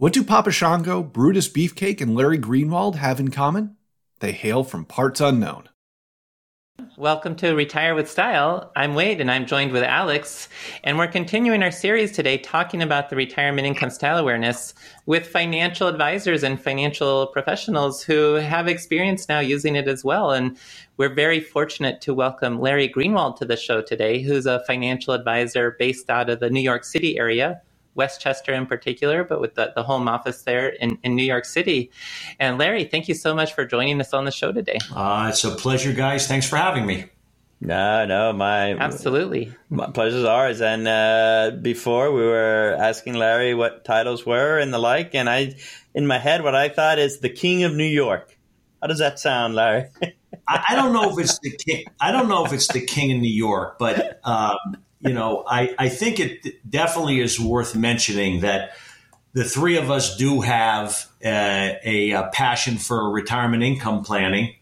What do Papa Shango, Brutus Beefcake, and Larry Greenwald have in common? They hail from parts unknown. Welcome to Retire with Style. I'm Wade and I'm joined with Alex, and we're continuing our series today talking about the retirement income style awareness with financial advisors and financial professionals who have experience now using it as well. And we're very fortunate to welcome Larry Greenwald to the show today, who's a financial advisor based out of the New York City area Westchester in particular, but with the, the home office there in, in New York City. And Larry, thank you so much for joining us on the show today. Uh, it's a pleasure, guys. Thanks for having me. No, no, my absolutely, my pleasure's ours. And uh, before we were asking Larry what titles were and the like, and I, in my head, what I thought is the King of New York. How does that sound, Larry? I, I, don't know if it's the king. I don't know if it's the King of New York, but um, you know, I, I think it definitely is worth mentioning that the three of us do have uh, a, a, passion for retirement income planning.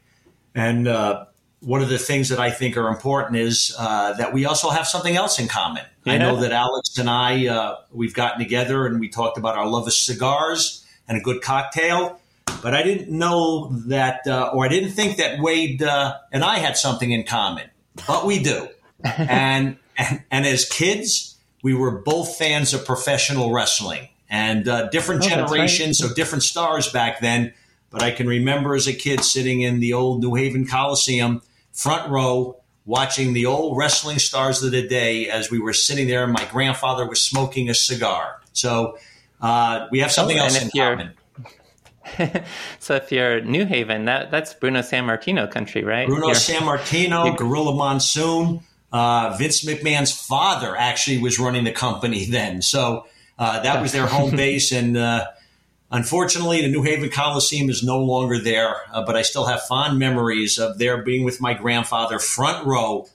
And uh, one of the things that I think are important is uh, that we also have something else in common. Yeah. I know that Alex and I, uh, we've gotten together and we talked about our love of cigars and a good cocktail. But I didn't know that, uh, or I didn't think that Wade uh, and I had something in common. But we do. and and, and as kids, we were both fans of professional wrestling and uh, different oh, generations, right. so different stars back then. But I can remember as a kid sitting in the old New Haven Coliseum, front row, watching the old wrestling stars of the day as we were sitting there. And my grandfather was smoking a cigar. So uh, we have something oh, else in common. so if you're New Haven, that that's Bruno Sammartino country, right? Bruno Sammartino, Gorilla Monsoon. Uh, Vince McMahon's father actually was running the company then. So uh, that was their home base. And uh, unfortunately, the New Haven Coliseum is no longer there. Uh, but I still have fond memories of there being with my grandfather, front row,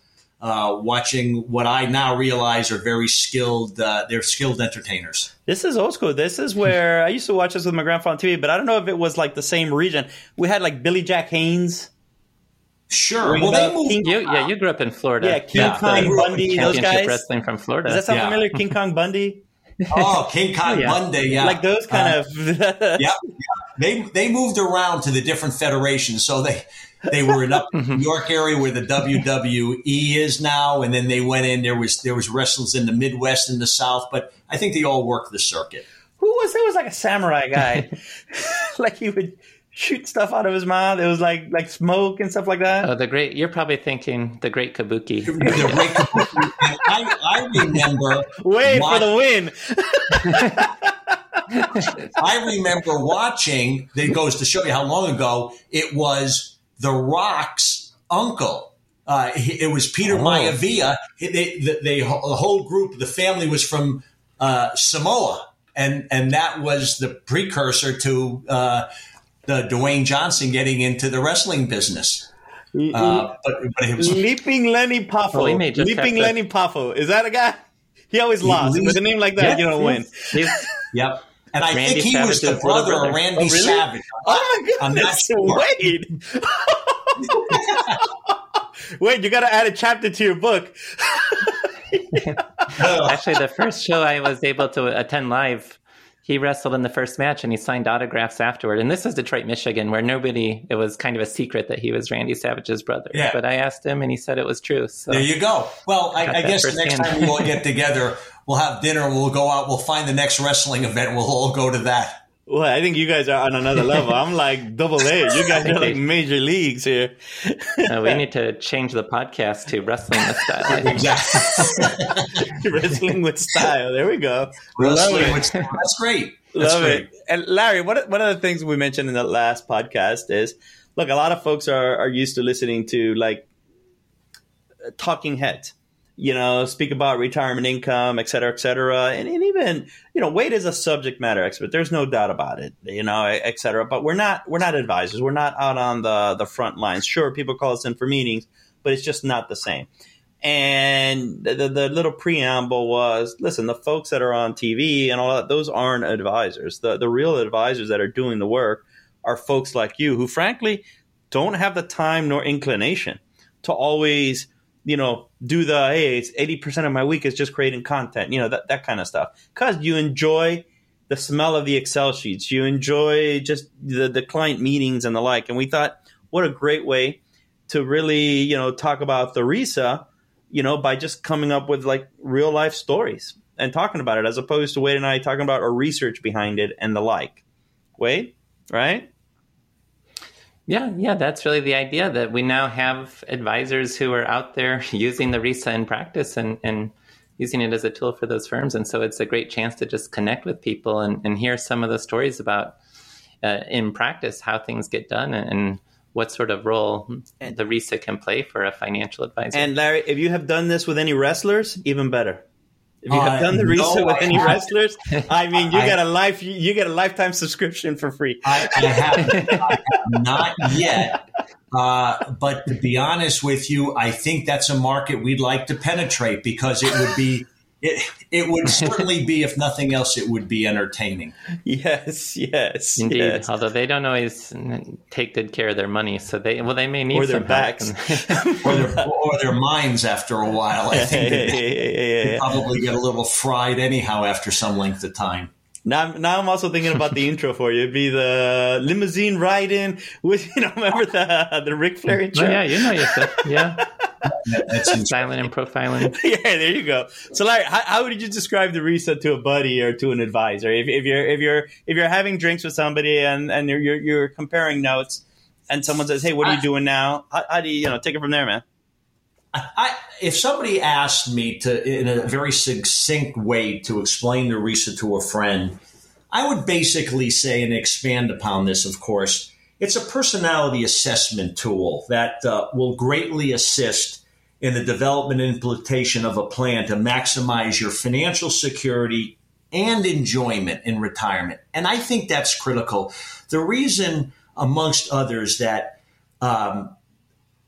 uh, watching what I now realize are very skilled. Uh, they're skilled entertainers. This is old school. This is where I used to watch this with my grandfather on TV. But I don't know if it was like the same region. We had like Billy Jack Haynes. Sure. Well, they moved. King, you, yeah, you grew up in Florida. Yeah, King yeah. Kong Bundy, those guys. Wrestling from Florida. Does that sound yeah. familiar? King Kong Bundy. Oh, King Kong oh, yeah. Bundy, yeah. Like those kind uh, of. yeah, yeah, They they moved around to the different federations, so they they were in up New York area where the WWE is now, and then they went in. There was there was wrestlers in the Midwest and the South, but I think they all worked the circuit. Who was there was like a samurai guy, like he would shoot stuff out of his mouth. It was like like smoke and stuff like that. Oh, the great! You're probably thinking the Great Kabuki. the Great Kabuki. I, I remember. Wade for the win. I remember watching. That goes to show you how long ago it was. The Rock's uncle. Uh, it was Peter oh. Maivia. They, they, they, the whole group, the family was from uh, Samoa, and and that was the precursor to. Uh, the Dwayne Johnson getting into the wrestling business. Uh, but, but it was Leaping Lenny Poffo. Oh, Leaping Lenny Poffo. Is that a guy? He always lost. With a name like that, you don't win. yep. And I Randy think he Savage's was the brother, brother, of Randy oh, really? Savage. Oh my god! I'm not sure. Wade. Wade, you got to add a chapter to your book. Actually, the first show I was able to attend live he wrestled in the first match and he signed autographs afterward. And this is Detroit, Michigan, where nobody, it was kind of a secret that he was Randy Savage's brother. Yeah. But I asked him and he said it was true. So there you go. Well, I, I guess next hand. time we all get together, we'll have dinner, we'll go out, we'll find the next wrestling event, we'll all go to that. Well, I think you guys are on another level. I'm like double A. You guys are like major leagues here. uh, we need to change the podcast to wrestling with style. Exactly. wrestling with style. There we go. Wrestling with style. That's great. That's Love great. it. And Larry, one one of the things we mentioned in the last podcast is look, a lot of folks are, are used to listening to like talking heads, you know, speak about retirement income, et cetera, et cetera. And, and even, you know, Wade is a subject matter expert. There's no doubt about it, you know, et cetera. But we're not, we're not advisors. We're not out on the, the front lines. Sure, people call us in for meetings, but it's just not the same. And the, the, little preamble was, listen, the folks that are on TV and all that, those aren't advisors. The, the real advisors that are doing the work are folks like you who frankly don't have the time nor inclination to always you know, do the hey, it's eighty percent of my week is just creating content, you know, that that kind of stuff. Because you enjoy the smell of the Excel sheets, you enjoy just the the client meetings and the like. And we thought, what a great way to really, you know, talk about the RISA, you know, by just coming up with like real life stories and talking about it, as opposed to Wade and I talking about our research behind it and the like. Wade, right? Yeah, yeah, that's really the idea that we now have advisors who are out there using the RISA in practice and, and using it as a tool for those firms. And so it's a great chance to just connect with people and, and hear some of the stories about uh, in practice how things get done and, and what sort of role the RISA can play for a financial advisor. And Larry, if you have done this with any wrestlers, even better. If you have uh, done the research with I any have, wrestlers, I mean, you I, get a life, you get a lifetime subscription for free. I, I have not yet, uh, but to be honest with you, I think that's a market we'd like to penetrate because it would be it, it would certainly be, if nothing else, it would be entertaining. Yes, yes, indeed. Yes. Although they don't always take good care of their money, so they well they may need or their backs or, their, or their minds after a while. I think yeah, yeah, yeah, probably get a little fried anyhow after some length of time. Now, now I'm also thinking about the intro for you. It'd be the limousine ride in with, you know, remember the the Ric Flair oh, intro? Oh, yeah, you know your stuff. Yeah. That's silent and profiling. yeah, there you go. So, Larry, how, how, would you describe the RISA to a buddy or to an advisor? If, if, you're if you're if you're having drinks with somebody and and you're you're, you're comparing notes, and someone says, "Hey, what are you doing now?" How, how do you you know take it from there, man? I, if somebody asked me to, in a very succinct way, to explain the RISA to a friend, I would basically say and expand upon this, of course. It's a personality assessment tool that uh, will greatly assist in the development and implementation of a plan to maximize your financial security and enjoyment in retirement. And I think that's critical. The reason, amongst others, that um,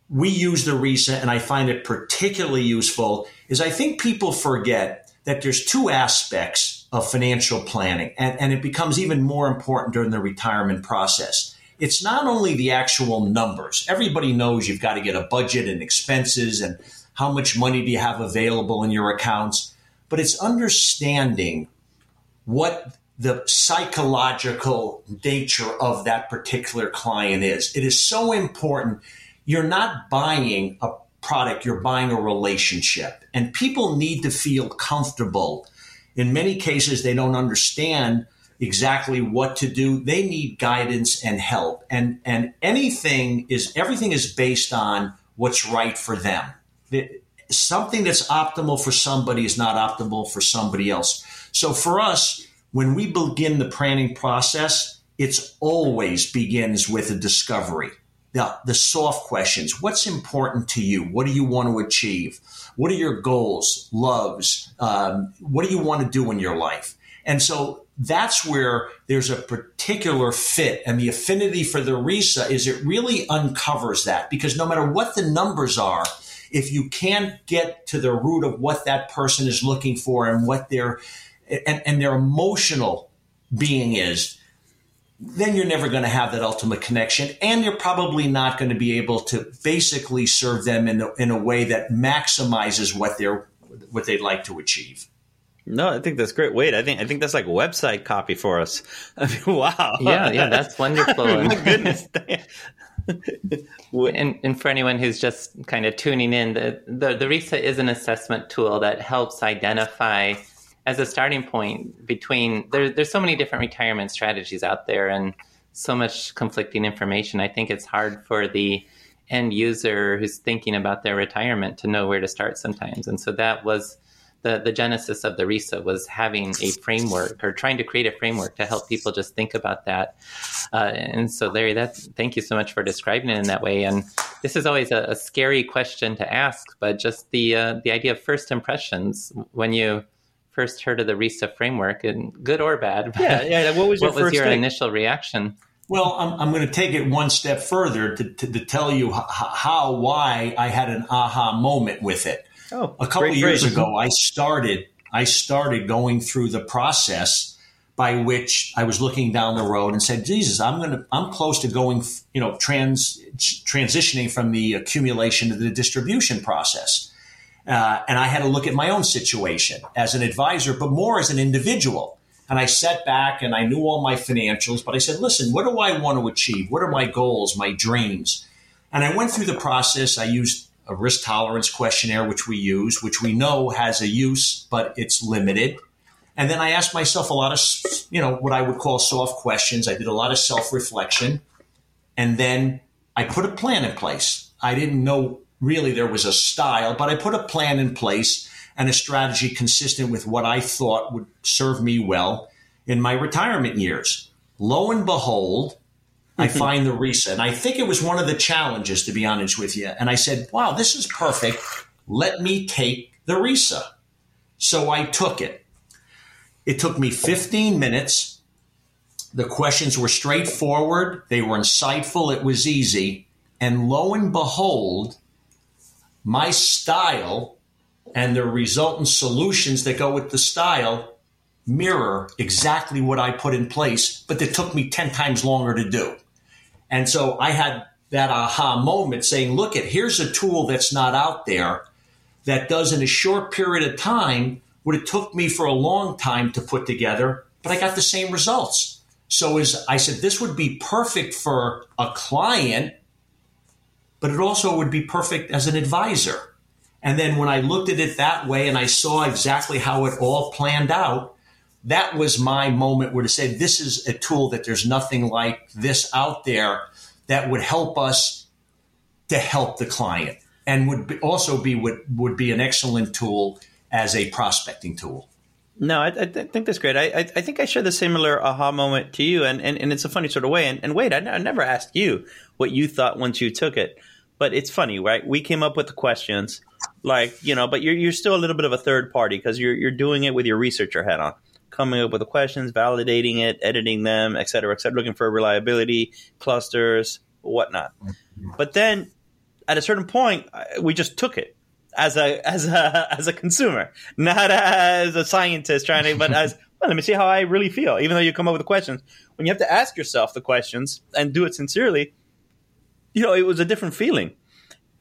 we use the RISA, and I find it particularly useful, is I think people forget that there's two aspects of financial planning, and, and it becomes even more important during the retirement process. It's not only the actual numbers. Everybody knows you've got to get a budget and expenses and how much money do you have available in your accounts, but it's understanding what the psychological nature of that particular client is. It is so important you're not buying a product, you're buying a relationship. And people need to feel comfortable. In many cases, they don't understand exactly what to do. They need guidance and help. And, and anything is, everything is based on what's right for them. something that's optimal for somebody is not optimal for somebody else. So for us, when we begin the planning process, it's always begins with a discovery the, the soft questions. What's important to you? What do you want to achieve? What are your goals, loves? Um, what do you want to do in your life? And so that's where there's a particular fit and the affinity for the RISA is it really uncovers that because no matter what the numbers are, if you can't get to the root of what that person is looking for and what their and, and their emotional being is, then you're never going to have that ultimate connection. And you're probably not going to be able to basically serve them in a, in a way that maximizes what they're, what they'd like to achieve. No, I think that's great. Wade, I think I think that's like website copy for us. I mean, wow. Yeah, yeah, that's wonderful. My goodness. and, and for anyone who's just kind of tuning in, the, the, the RISA is an assessment tool that helps identify as a starting point between there, there's so many different retirement strategies out there and so much conflicting information. I think it's hard for the end user who's thinking about their retirement to know where to start sometimes. And so that was the, the genesis of the RISA was having a framework or trying to create a framework to help people just think about that. Uh, and so, Larry, that thank you so much for describing it in that way. And this is always a, a scary question to ask, but just the uh, the idea of first impressions when you first heard of the RISA framework, and good or bad. Yeah, yeah. What was your, what was your initial reaction? Well, I'm, I'm going to take it one step further to, to, to tell you h- how, why I had an aha moment with it. Oh, a couple years phrase. ago, I started I started going through the process by which I was looking down the road and said, "Jesus, I'm going to I'm close to going, you know, trans transitioning from the accumulation to the distribution process." Uh, and I had to look at my own situation as an advisor, but more as an individual. And I sat back and I knew all my financials, but I said, listen, what do I want to achieve? What are my goals, my dreams? And I went through the process. I used a risk tolerance questionnaire, which we use, which we know has a use, but it's limited. And then I asked myself a lot of, you know, what I would call soft questions. I did a lot of self reflection. And then I put a plan in place. I didn't know really there was a style, but I put a plan in place and a strategy consistent with what I thought would serve me well in my retirement years. Lo and behold, I mm-hmm. find the RISA. And I think it was one of the challenges, to be honest with you. And I said, wow, this is perfect. Let me take the RISA. So I took it. It took me 15 minutes. The questions were straightforward, they were insightful, it was easy. And lo and behold, my style and the resultant solutions that go with the style mirror exactly what I put in place, but it took me 10 times longer to do. And so I had that aha moment saying, look at here's a tool that's not out there that does in a short period of time what it took me for a long time to put together, but I got the same results. So as I said, this would be perfect for a client, but it also would be perfect as an advisor. And then when I looked at it that way and I saw exactly how it all planned out, that was my moment where to say, this is a tool that there's nothing like this out there that would help us to help the client and would be, also be would, would be an excellent tool as a prospecting tool. No, I, I think that's great. I, I, I think I share the similar aha moment to you, and, and, and it's a funny sort of way. And, and Wade, I, n- I never asked you what you thought once you took it, but it's funny, right? We came up with the questions, like you know, but you're you're still a little bit of a third party because you're you're doing it with your researcher hat on, coming up with the questions, validating it, editing them, et cetera, et cetera, looking for reliability, clusters, whatnot. But then, at a certain point, we just took it as a as a as a consumer, not as a scientist trying to, but as well, let me see how I really feel. Even though you come up with the questions, when you have to ask yourself the questions and do it sincerely, you know, it was a different feeling,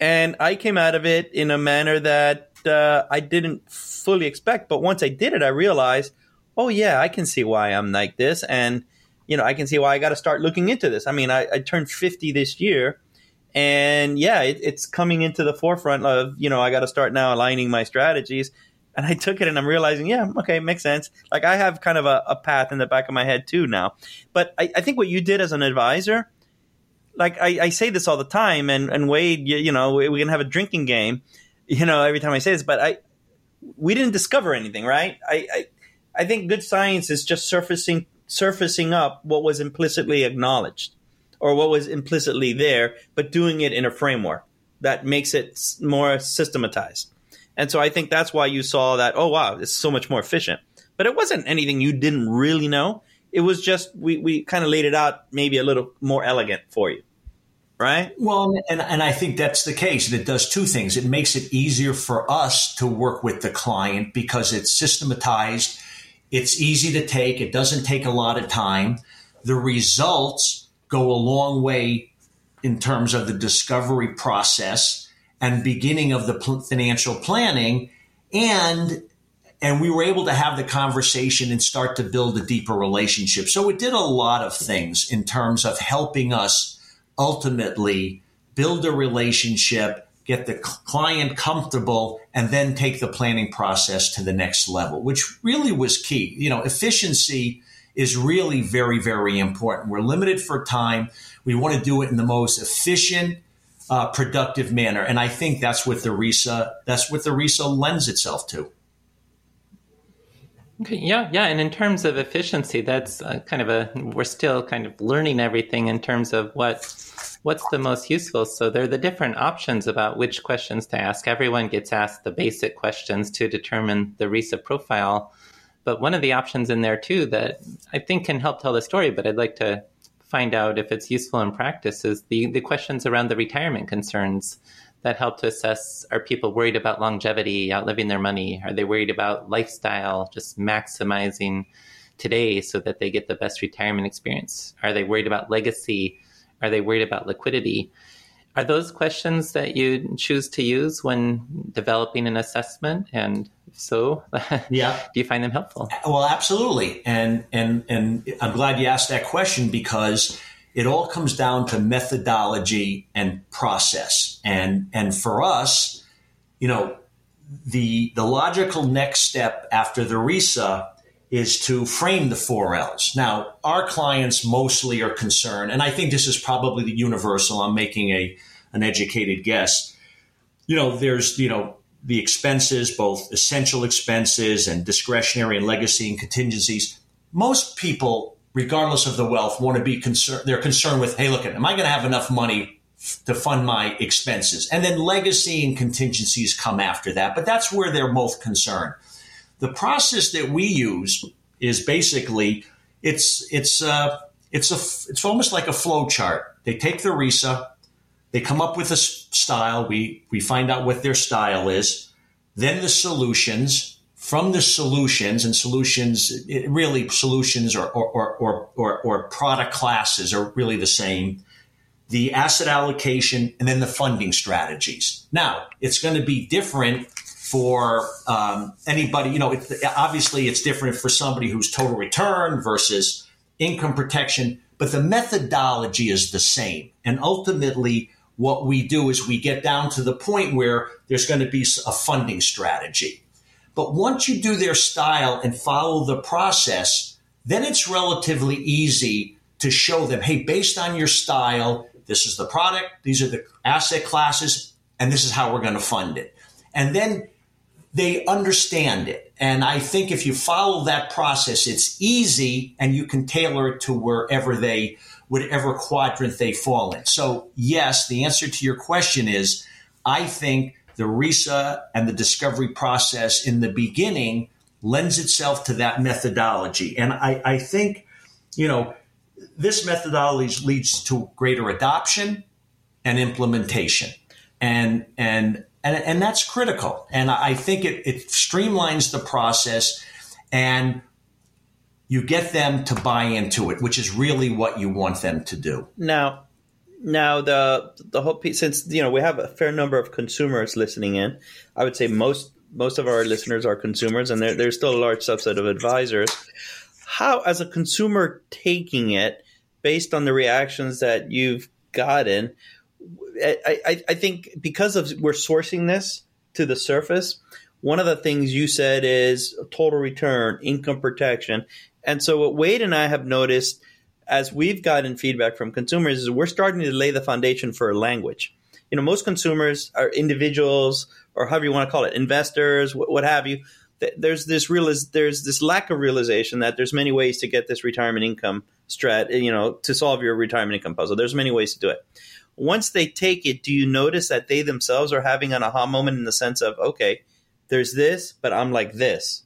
and I came out of it in a manner that uh, I didn't fully expect. But once I did it, I realized, oh yeah, I can see why I'm like this, and you know, I can see why I got to start looking into this. I mean, I, I turned 50 this year and yeah, it, it's coming into the forefront of you know I got to start now aligning my strategies. And I took it and I'm realizing, yeah, okay, makes sense. Like I have kind of a, a path in the back of my head too now. But I, I think what you did as an advisor, like I, I say this all the time, and and Wade, you, you know, we, we can have a drinking game, you know, every time I say this, but I we didn't discover anything, right? I, I I think good science is just surfacing surfacing up what was implicitly acknowledged or what was implicitly there, but doing it in a framework that makes it more systematized. And so I think that's why you saw that, oh, wow, it's so much more efficient. But it wasn't anything you didn't really know. It was just, we, we kind of laid it out maybe a little more elegant for you. Right? Well, and, and I think that's the case. It does two things. It makes it easier for us to work with the client because it's systematized. It's easy to take. It doesn't take a lot of time. The results go a long way in terms of the discovery process and beginning of the pl- financial planning and and we were able to have the conversation and start to build a deeper relationship. So it did a lot of things in terms of helping us ultimately build a relationship, get the client comfortable, and then take the planning process to the next level, which really was key. You know, efficiency is really very, very important. We're limited for time. We want to do it in the most efficient, uh, productive manner. And I think that's what the RISA, that's what the RISA lends itself to. Okay, yeah, yeah. And in terms of efficiency, that's uh, kind of a, we're still kind of learning everything in terms of what, what's the most useful. So there are the different options about which questions to ask. Everyone gets asked the basic questions to determine the RISA profile. But one of the options in there too that I think can help tell the story, but I'd like to find out if it's useful in practice is the, the questions around the retirement concerns that help to assess are people worried about longevity, outliving their money? Are they worried about lifestyle, just maximizing today so that they get the best retirement experience? Are they worried about legacy? Are they worried about liquidity? Are those questions that you choose to use when developing an assessment? And so, yeah, do you find them helpful? Well, absolutely. And and and I'm glad you asked that question because it all comes down to methodology and process. And and for us, you know, the the logical next step after the RISA is to frame the four L's. Now, our clients mostly are concerned, and I think this is probably the universal. I'm making a an educated guess. You know, there's you know the expenses, both essential expenses and discretionary and legacy and contingencies. Most people regardless of the wealth, want to be concerned. They're concerned with, hey, look, am I going to have enough money to fund my expenses? And then legacy and contingencies come after that. But that's where they're most concerned. The process that we use is basically it's it's uh, it's a it's almost like a flow chart. They take the RISA, they come up with a style. We we find out what their style is. Then the solutions from the solutions and solutions really solutions or, or, or, or, or product classes are really the same the asset allocation and then the funding strategies now it's going to be different for um, anybody you know it, obviously it's different for somebody who's total return versus income protection but the methodology is the same and ultimately what we do is we get down to the point where there's going to be a funding strategy but once you do their style and follow the process, then it's relatively easy to show them, hey, based on your style, this is the product, these are the asset classes, and this is how we're going to fund it. And then they understand it. And I think if you follow that process, it's easy and you can tailor it to wherever they, whatever quadrant they fall in. So, yes, the answer to your question is I think the RISA and the discovery process in the beginning lends itself to that methodology. And I, I think, you know, this methodology leads to greater adoption and implementation. And, and, and, and that's critical. And I think it, it streamlines the process and you get them to buy into it, which is really what you want them to do. Now, now the the whole piece, since you know we have a fair number of consumers listening in, I would say most most of our listeners are consumers, and there, there's still a large subset of advisors. How, as a consumer taking it, based on the reactions that you've gotten, I, I, I think because of we're sourcing this to the surface, one of the things you said is total return, income protection, and so what Wade and I have noticed as we've gotten feedback from consumers is we're starting to lay the foundation for a language. You know, most consumers are individuals or however you want to call it, investors, what, have you. There's this real there's this lack of realization that there's many ways to get this retirement income strat, you know, to solve your retirement income puzzle. There's many ways to do it. Once they take it, do you notice that they themselves are having an aha moment in the sense of, okay, there's this, but I'm like this,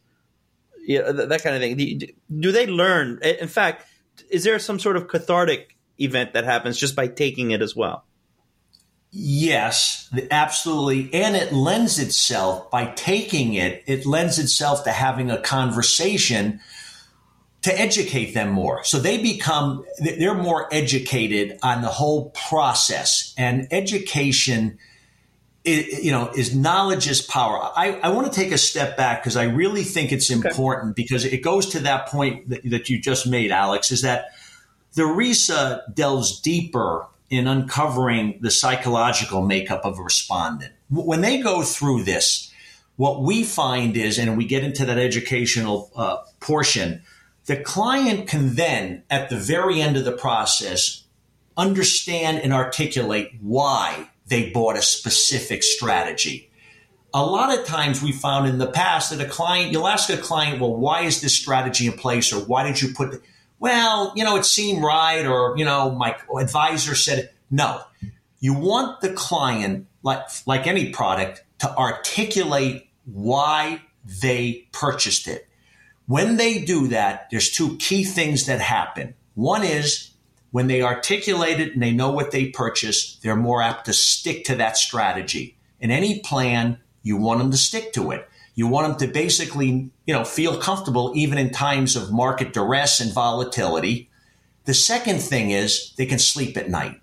yeah, that, that kind of thing. Do they learn? In fact, is there some sort of cathartic event that happens just by taking it as well? Yes, absolutely. And it lends itself, by taking it, it lends itself to having a conversation to educate them more. So they become, they're more educated on the whole process. And education, It, you know, is knowledge is power. I, I want to take a step back because I really think it's important okay. because it goes to that point that, that you just made, Alex, is that the RISA delves deeper in uncovering the psychological makeup of a respondent. When they go through this, what we find is, and we get into that educational uh, portion, the client can then, at the very end of the process, understand and articulate why they bought a specific strategy. a lot of times we found in the past that a client, you'll ask a client, well, why is this strategy in place or why did you put? Well, you know, it seemed right or, you know, my advisor said it. No, you want the client, like, like any product, to articulate why they purchased it. When they do that, there's two key things that happen. One is when they articulate it and they know what they purchased, they're more apt to stick to that strategy. In any plan, you want them to stick to it. You want them to basically, you know, feel comfortable even in times of market duress and volatility. The second thing is they can sleep at night.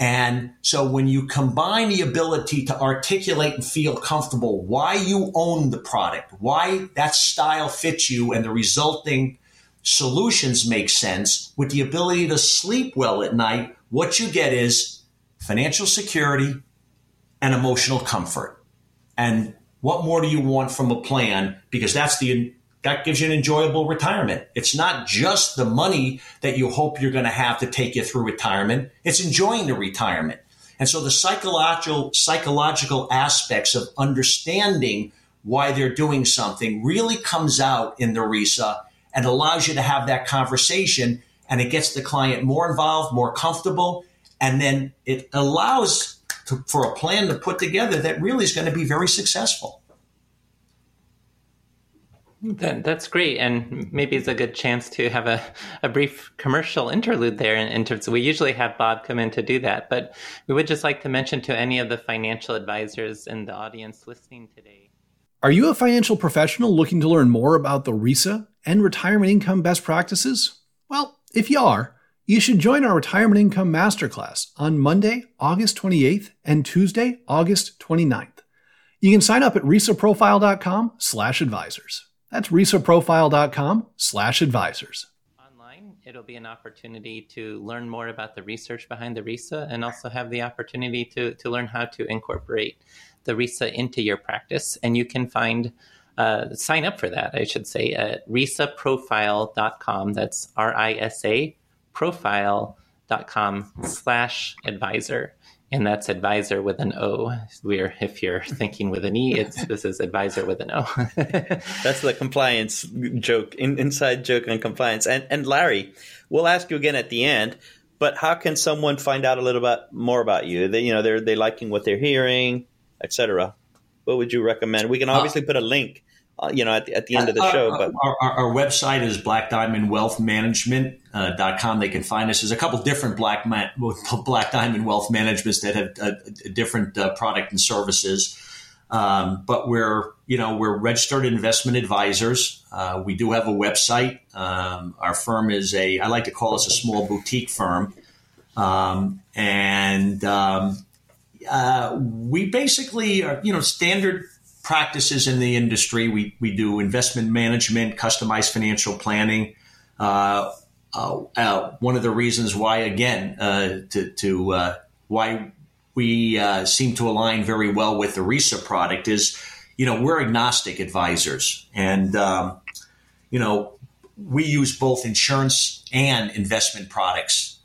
And so when you combine the ability to articulate and feel comfortable why you own the product, why that style fits you and the resulting solutions make sense with the ability to sleep well at night, what you get is financial security and emotional comfort. And what more do you want from a plan? Because that's the that gives you an enjoyable retirement. It's not just the money that you hope you're going to have to take you through retirement. It's enjoying the retirement. And so the psychological psychological aspects of understanding why they're doing something really comes out in the RISA and allows you to have that conversation and it gets the client more involved, more comfortable, and then it allows to, for a plan to put together that really is going to be very successful. That, that's great, and maybe it's a good chance to have a, a brief commercial interlude there. In, in terms, we usually have Bob come in to do that, but we would just like to mention to any of the financial advisors in the audience listening today. Are you a financial professional looking to learn more about the RISA and retirement income best practices? Well, if you are, you should join our retirement income masterclass on Monday, August 28th and Tuesday, August 29th. You can sign up at risaprofile.com slash advisors. That's risaprofile.com slash advisors. Online, it'll be an opportunity to learn more about the research behind the RISA and also have the opportunity to, to learn how to incorporate the RISA into your practice. And you can find uh, sign up for that, I should say, at risaprofile.com. That's R I S A profile.com slash advisor and that's advisor with an O. We're if you're thinking with an E, it's this is advisor with an O. that's the compliance joke, in, inside joke on compliance. And and Larry, we'll ask you again at the end. But how can someone find out a little bit more about you? They you know they're they liking what they're hearing, etc. What would you recommend? We can uh, obviously put a link uh, you know, at the, at the end of the show. But our, our, our website is blackdiamondwealthmanagement.com. Uh, they can find us. There's a couple different Black Black Diamond Wealth Managements that have uh, different uh, product and services. Um, but we're, you know, we're registered investment advisors. Uh, we do have a website. Um, our firm is a, I like to call us a small boutique firm. Um, and um, uh, we basically are, you know, standard practices in the industry. We, we do investment management, customized financial planning. Uh, uh, uh, one of the reasons why, again, uh, to, to uh, why we seem to align very well with the RISA product is, you know, we're agnostic advisors, and um, you know, we use both insurance and investment products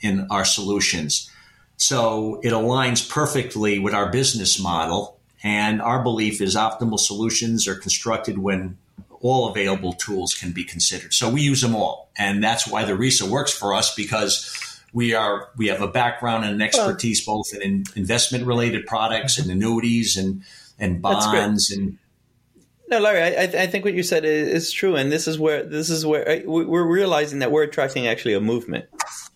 in our solutions. So it aligns perfectly with our business model and our belief is optimal solutions are constructed when all available tools can be considered. So we use them all. And that's why the RISA works for us because we are we have a background and an expertise both in investment related products and annuities and and bonds and no, Larry, I, I think what you said is, true, and this is where this is where we're realizing that we're attracting actually a movement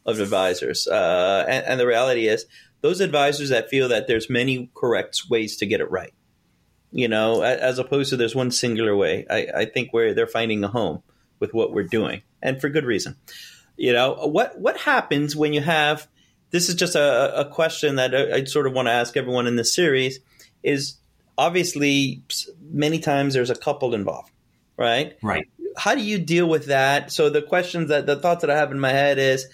of advisors, uh, and, and, the reality is those advisors that feel that there's many correct ways to get it right, you know, as opposed to there's one singular way. I, I think where they're finding a home with what we're doing, and for good reason. You know, what what happens when you have this is just a, a question that I, I sort of want to ask everyone in this series is obviously many times there's a couple involved, right? Right. How do you deal with that? So the questions that the thoughts that I have in my head is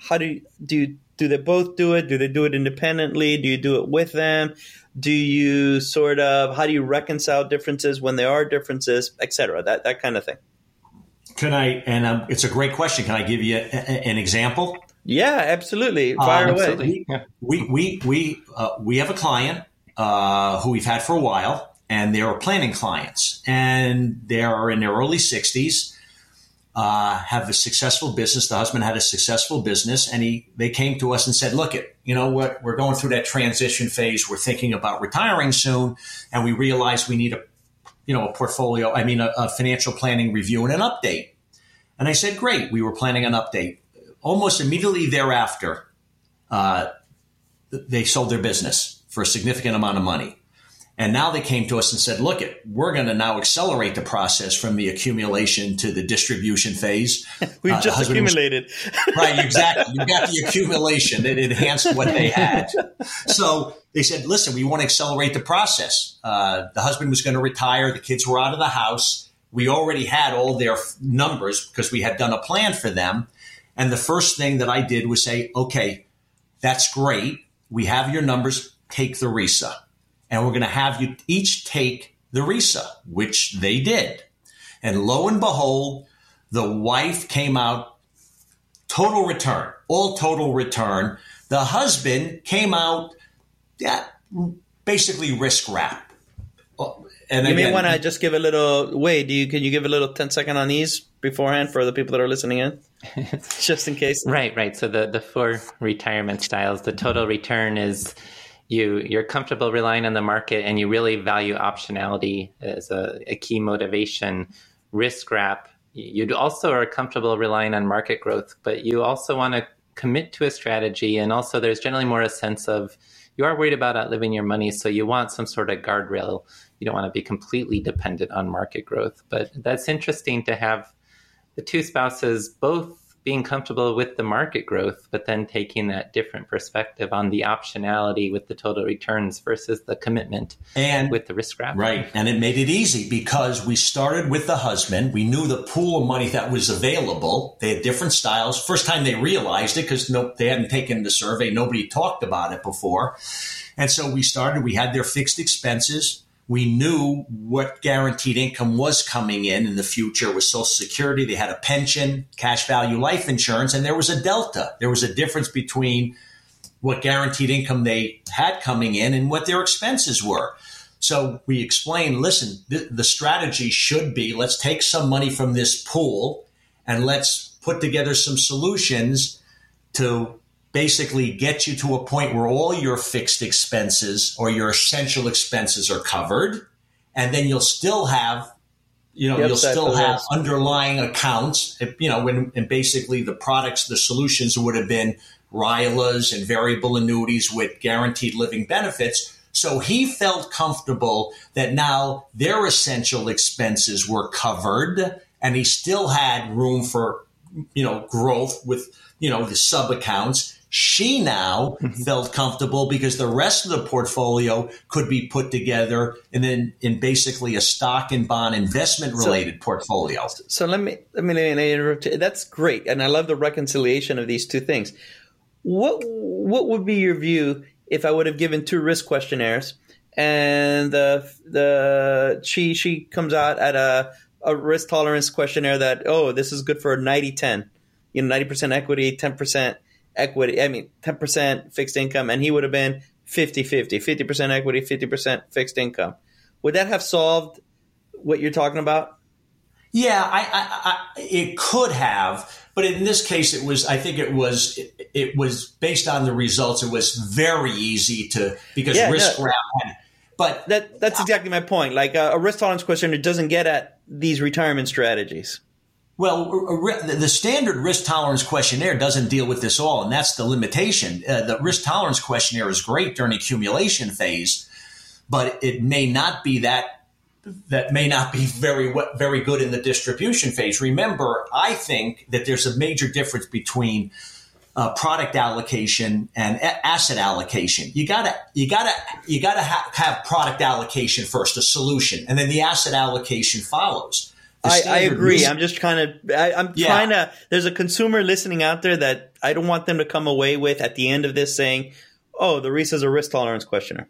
how do you, do do they both do it? Do they do it independently? Do you do it with them? Do you sort of how do you reconcile differences when there are differences, etc. That that kind of thing. Can I? And um, it's a great question. Can I give you a, a, an example? Yeah, absolutely. Fire um, away. We we we we, uh, we have a client, uh, who we've had for a while, and they are planning clients, and they are in their early 60s. Uh, have a successful business. The husband had a successful business, and he they came to us and said, "Look, it you know what? We're going through that transition phase. We're thinking about retiring soon, and we realize we need a you know a portfolio. I mean, a, a financial planning review and an update." And I said, "Great." We were planning an update. Almost immediately thereafter, uh, they sold their business for a significant amount of money. And now they came to us and said, look, it, we're going to now accelerate the process from the accumulation to the distribution phase. We've uh, just accumulated. Was, right, exactly. You got the accumulation. It enhanced what they had. So they said, listen, we want to accelerate the process. Uh, the husband was going to retire. The kids were out of the house. We already had all their numbers because we had done a plan for them. And the first thing that I did was say, okay, that's great. We have your numbers. Take the RISA and we're going to have you each take the RISA, which they did. And lo and behold, the wife came out total return, all total return. The husband came out, yeah, basically risk wrap. Oh, and you again, may want to just give a little. Wade, do you can you give a little 10 second on these beforehand for the people that are listening in, just in case? Right, right. So the the four retirement styles. The total return is you you're comfortable relying on the market and you really value optionality as a, a key motivation. Risk wrap you also are comfortable relying on market growth but you also want to commit to a strategy and also there's generally more a sense of you are worried about outliving your money so you want some sort of guardrail. You don't want to be completely dependent on market growth but that's interesting to have the two spouses both being comfortable with the market growth, but then taking that different perspective on the optionality with the total returns versus the commitment and with the risk wrap. Right. And it made it easy because we started with the husband. We knew the pool of money that was available. They had different styles. First time they realized it because no, they hadn't taken the survey. Nobody talked about it before. And so we started, we had their fixed expenses we knew what guaranteed income was coming in in the future with Social Security. They had a pension, cash value life insurance, and there was a delta. There was a difference between what guaranteed income they had coming in and what their expenses were. So we explained listen, th- the strategy should be let's take some money from this pool and let's put together some solutions to basically get you to a point where all your fixed expenses or your essential expenses are covered. And then you'll still have, you know, yep, you'll still have underlying accounts, you know, when, and basically the products, the solutions would have been RILAs and variable annuities with guaranteed living benefits. So he felt comfortable that now their essential expenses were covered and he still had room for, you know, growth with, you know, the sub accounts she now mm-hmm. felt comfortable because the rest of the portfolio could be put together and then in basically a stock and bond investment related so, portfolio. So let me let me interrupt. You. That's great, and I love the reconciliation of these two things. What what would be your view if I would have given two risk questionnaires and the the she she comes out at a a risk tolerance questionnaire that oh this is good for 90 10 you know 90% equity 10% equity, I mean, 10% fixed income, and he would have been 50 50, 50% equity, 50% fixed income. Would that have solved what you're talking about? Yeah, I, I, I, it could have, but in this case, it was. I think it was. It, it was based on the results. It was very easy to because yeah, risk no, had, But that, that's exactly my point. Like a, a risk tolerance question, it doesn't get at these retirement strategies. Well, the standard risk tolerance questionnaire doesn't deal with this all, and that's the limitation. Uh, the risk tolerance questionnaire is great during accumulation phase, but it may not be that that may not be very very good in the distribution phase. Remember, I think that there's a major difference between uh, product allocation and a- asset allocation. You gotta you gotta you gotta ha- have product allocation first, a solution, and then the asset allocation follows I, I, agree. I'm just kind of, I, am yeah. trying to, there's a consumer listening out there that I don't want them to come away with at the end of this saying, oh, the RISA is a risk tolerance questioner.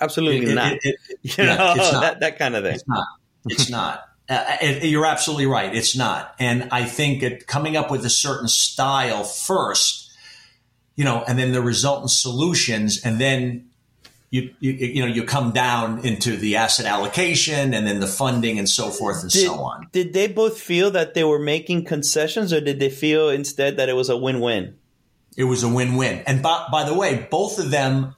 Absolutely it, not. It, it, you yeah, know, not. That, that kind of thing. It's not. It's not. Uh, you're absolutely right. It's not. And I think it, coming up with a certain style first, you know, and then the resultant solutions, and then you, you you know you come down into the asset allocation and then the funding and so forth and Did, so on. did they both feel that they were making concessions, or did they feel instead that it was a win-win? It was a win-win. And by, by the way, both of them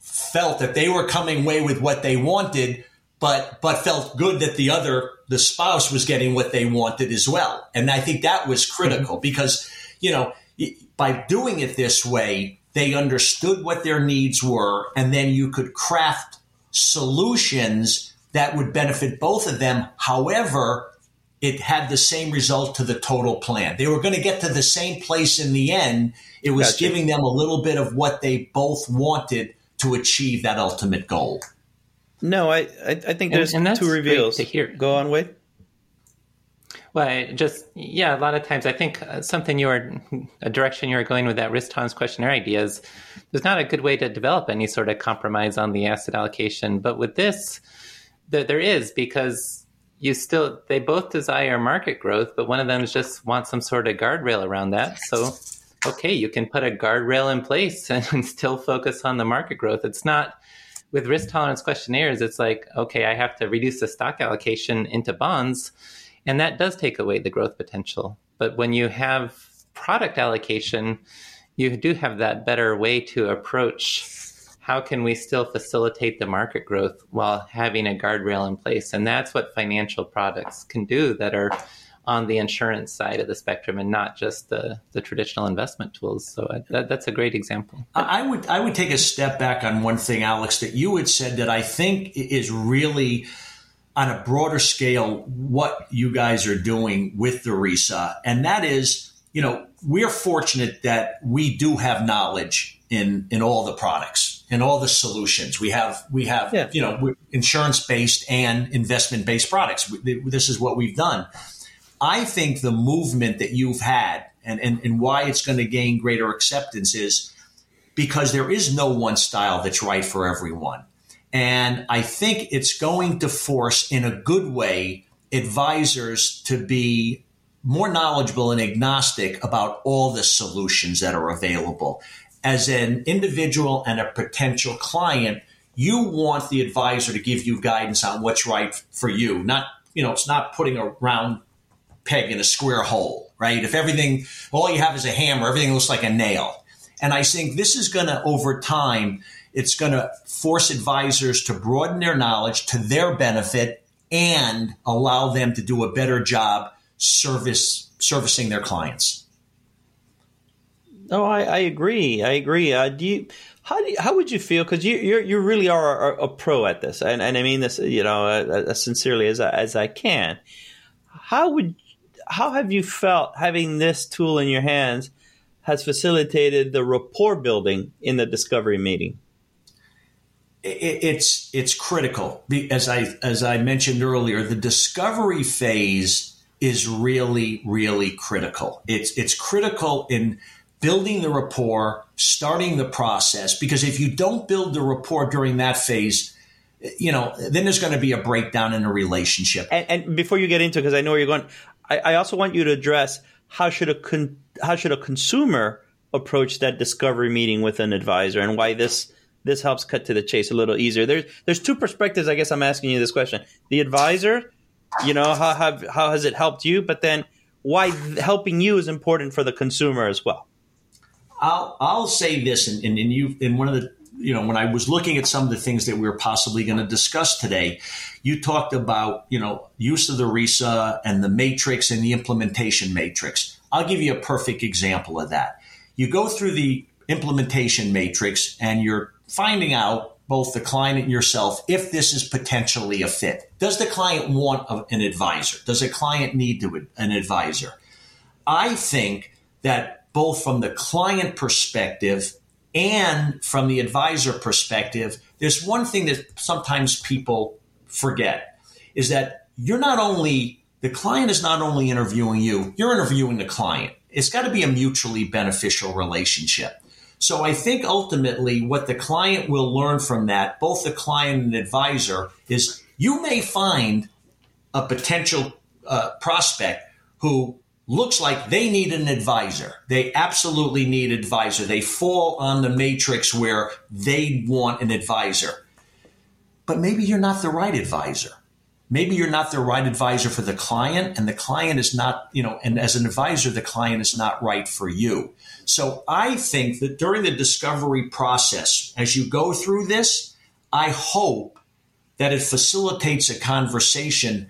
felt that they were coming away with what they wanted, but but felt good that the other the spouse was getting what they wanted as well. And I think that was critical mm-hmm. because you know by doing it this way, they understood what their needs were, and then you could craft solutions that would benefit both of them. However, it had the same result to the total plan. They were going to get to the same place in the end. It was Gotcha. giving them a little bit of what they both wanted to achieve that ultimate goal. No, I I, I think there's and that's two great reveals. to hear. Go on, Wade. Well, just yeah, a lot of times I think uh, something you are a direction you are going with that risk tolerance questionnaire idea is there's not a good way to develop any sort of compromise on the asset allocation, but with this, there, there is because you still they both desire market growth, but one of them just wants some sort of guardrail around that. So, okay, you can put a guardrail in place and still focus on the market growth. It's not with risk tolerance questionnaires. It's like okay, I have to reduce the stock allocation into bonds and that does take away the growth potential. But when you have product allocation, you do have that better way to approach how can we still facilitate the market growth while having a guardrail in place. And that's what financial products can do that are on the insurance side of the spectrum and not just the, the traditional investment tools. So I, that, that's a great example. I would I would take a step back on one thing, Alex, that you had said that I think is really on a broader scale what you guys are doing with the RISA, and that is, you know, we're fortunate that we do have knowledge in in all the products and all the solutions. We have we have Yeah. you know insurance based and investment based products. This is what we've done. I think the movement that you've had and, and, and why it's going to gain greater acceptance is because there is no one style that's right for everyone. And I think it's going to force, in a good way, advisors to be more knowledgeable and agnostic about all the solutions that are available. As an individual and a potential client, you want the advisor to give you guidance on what's right for you. Not, you know, it's not putting a round peg in a square hole, right? If everything, all you have is a hammer, everything looks like a nail. And I think this is going to, over time, it's going to force advisors to broaden their knowledge to their benefit and allow them to do a better job service servicing their clients. No, I, I agree. I agree. Uh, do you? How do you, how would you feel? Because you you you really are a, a pro at this, and, and I mean this, you know, uh, as sincerely as I, as I can. How would how have you felt having this tool in your hands has facilitated the rapport building in the discovery meeting? It, it's it's critical as I as I mentioned earlier. The discovery phase is really really critical. It's it's critical in building the rapport, starting the process. Because if you don't build the rapport during that phase, you know, then there's going to be a breakdown in a relationship. And, and before you get into, because I know where you're going, I, I also want you to address how should a con, how should a consumer approach that discovery meeting with an advisor, and why this this helps cut to the chase a little easier. There's there's two perspectives. I guess I'm asking you this question: the advisor, you know, how have how has it helped you? But then why helping you is important for the consumer as well. I'll I'll say this, and, and, and you in one of the you know when I was looking at some of the things that we were possibly going to discuss today, you talked about you know use of the RISA and the matrix and the implementation matrix. I'll give you a perfect example of that. You go through the implementation matrix and you're finding out both the client and yourself if this is potentially a fit. Does the client want an advisor? Does a client need to, an advisor? I think that both from the client perspective and from the advisor perspective, there's one thing that sometimes people forget is that you're not only, the client is not only interviewing you, you're interviewing the client. It's got to be a mutually beneficial relationship. So I think ultimately what the client will learn from that, both the client and advisor, is you may find a potential uh, prospect who looks like they need an advisor. They absolutely need advisor. They fall on the matrix where they want an advisor. But maybe you're not the right advisor. Maybe you're not the right advisor for the client and the client is not, you know, and as an advisor the client is not right for you. So I think that during the discovery process as you go through this, I hope that it facilitates a conversation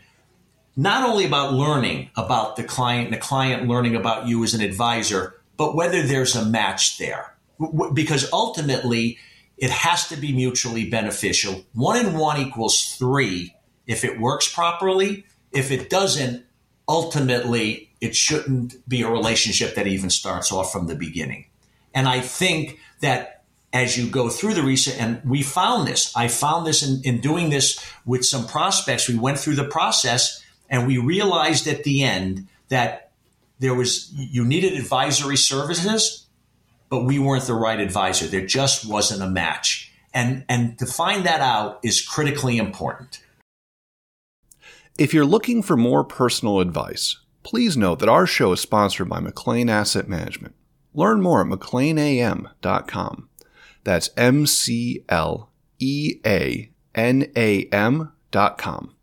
not only about learning about the client and the client learning about you as an advisor, but whether there's a match there. Because ultimately, it has to be mutually beneficial. One and one equals three if it works properly. If it doesn't, ultimately, it shouldn't be a relationship that even starts off from the beginning. And I think that as you go through the research, and we found this, I found this in, in doing this with some prospects. We went through the process and we realized at the end that there was, you needed advisory services, but we weren't the right advisor. There just wasn't a match. And, and to find that out is critically important. If you're looking for more personal advice, please note that our show is sponsored by McLean Asset Management. Learn more at McLeanAM.com. That's M C L E A N A M.com.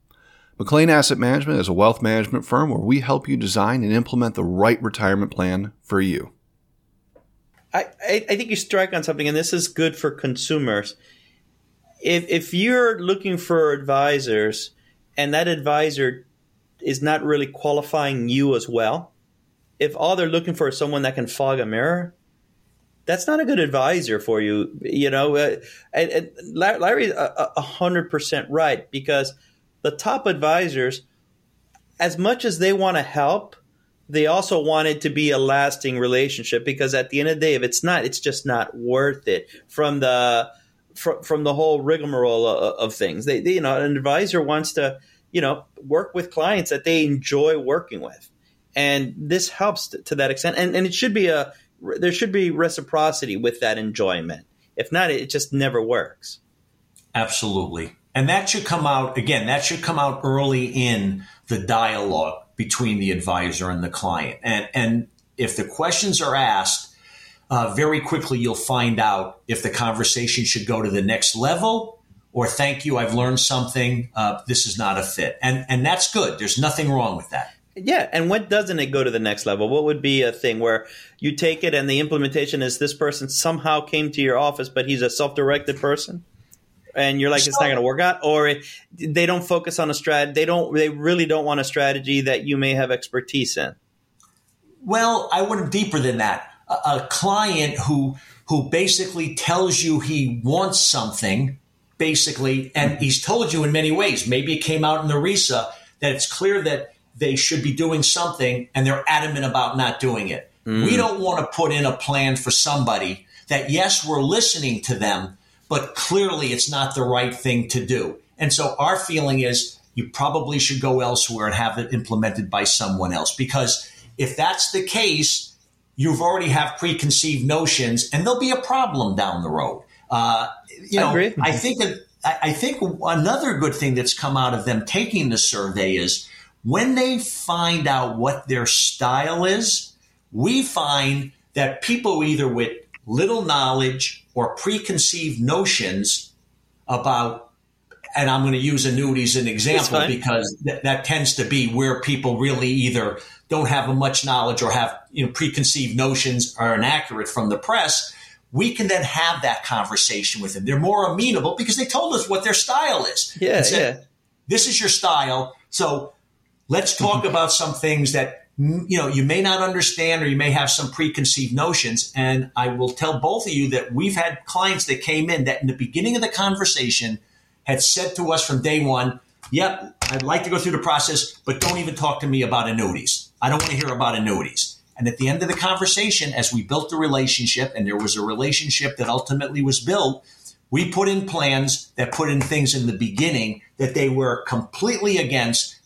McLean Asset Management is a wealth management firm where we help you design and implement the right retirement plan for you. I, I, think you strike on something, and this is good for consumers. If, if you're looking for advisors and that advisor is not really qualifying you as well, if all they're looking for is someone that can fog a mirror, that's not a good advisor for you. You know, uh, and, and Larry's a hundred percent right because – the top advisors, as much as they want to help, they also want it to be a lasting relationship because at the end of the day, if it's not, it's just not worth it from the from, from the whole rigmarole of, of things. They, they, you know, an advisor wants to, you know, work with clients that they enjoy working with, and this helps to, to that extent. And and it should be a there should be reciprocity with that enjoyment. If not, it just never works. Absolutely. And that should come out, again, that should come out early in the dialogue between the advisor and the client. And, and if the questions are asked, uh, very quickly you'll find out if the conversation should go to the next level or thank you, I've learned something. Uh, this is not a fit. And, and that's good. There's nothing wrong with that. Yeah, and when doesn't it go to the next level? What would be a thing where you take it and the implementation is this person somehow came to your office, but he's a self-directed person? and you're like, it's not going to work out, or it, they don't focus on a strat. They don't. They really don't want a strategy that you may have expertise in. Well, I went deeper than that. A, a client who who basically tells you he wants something, basically, and he's told you in many ways. Maybe it came out in the RISA that it's clear that they should be doing something, and they're adamant about not doing it. Mm. We don't want to put in a plan for somebody that yes, we're listening to them but clearly it's not the right thing to do. And so our feeling is you probably should go elsewhere and have it implemented by someone else because if that's the case, you've already have preconceived notions and there'll be a problem down the road. Uh, you know, I, I think that, I think another good thing that's come out of them taking the survey is when they find out what their style is, we find that people either with little knowledge or preconceived notions about and I'm going to use annuities as an example because th- that tends to be where people really either don't have much knowledge or have you know preconceived notions are inaccurate from the press. We can then have that conversation with them. They're more amenable because they told us what their style is. Yeah, said, yeah. This is your style. So let's talk about some things that mm, you know, you may not understand or you may have some preconceived notions. And I will tell both of you that we've had clients that came in that in the beginning of the conversation had said to us from day one, Yep, I'd like to go through the process, but don't even talk to me about annuities. I don't want to hear about annuities. And at the end of the conversation, as we built the relationship, and there was a relationship that ultimately was built, we put in plans that put in things in the beginning that they were completely against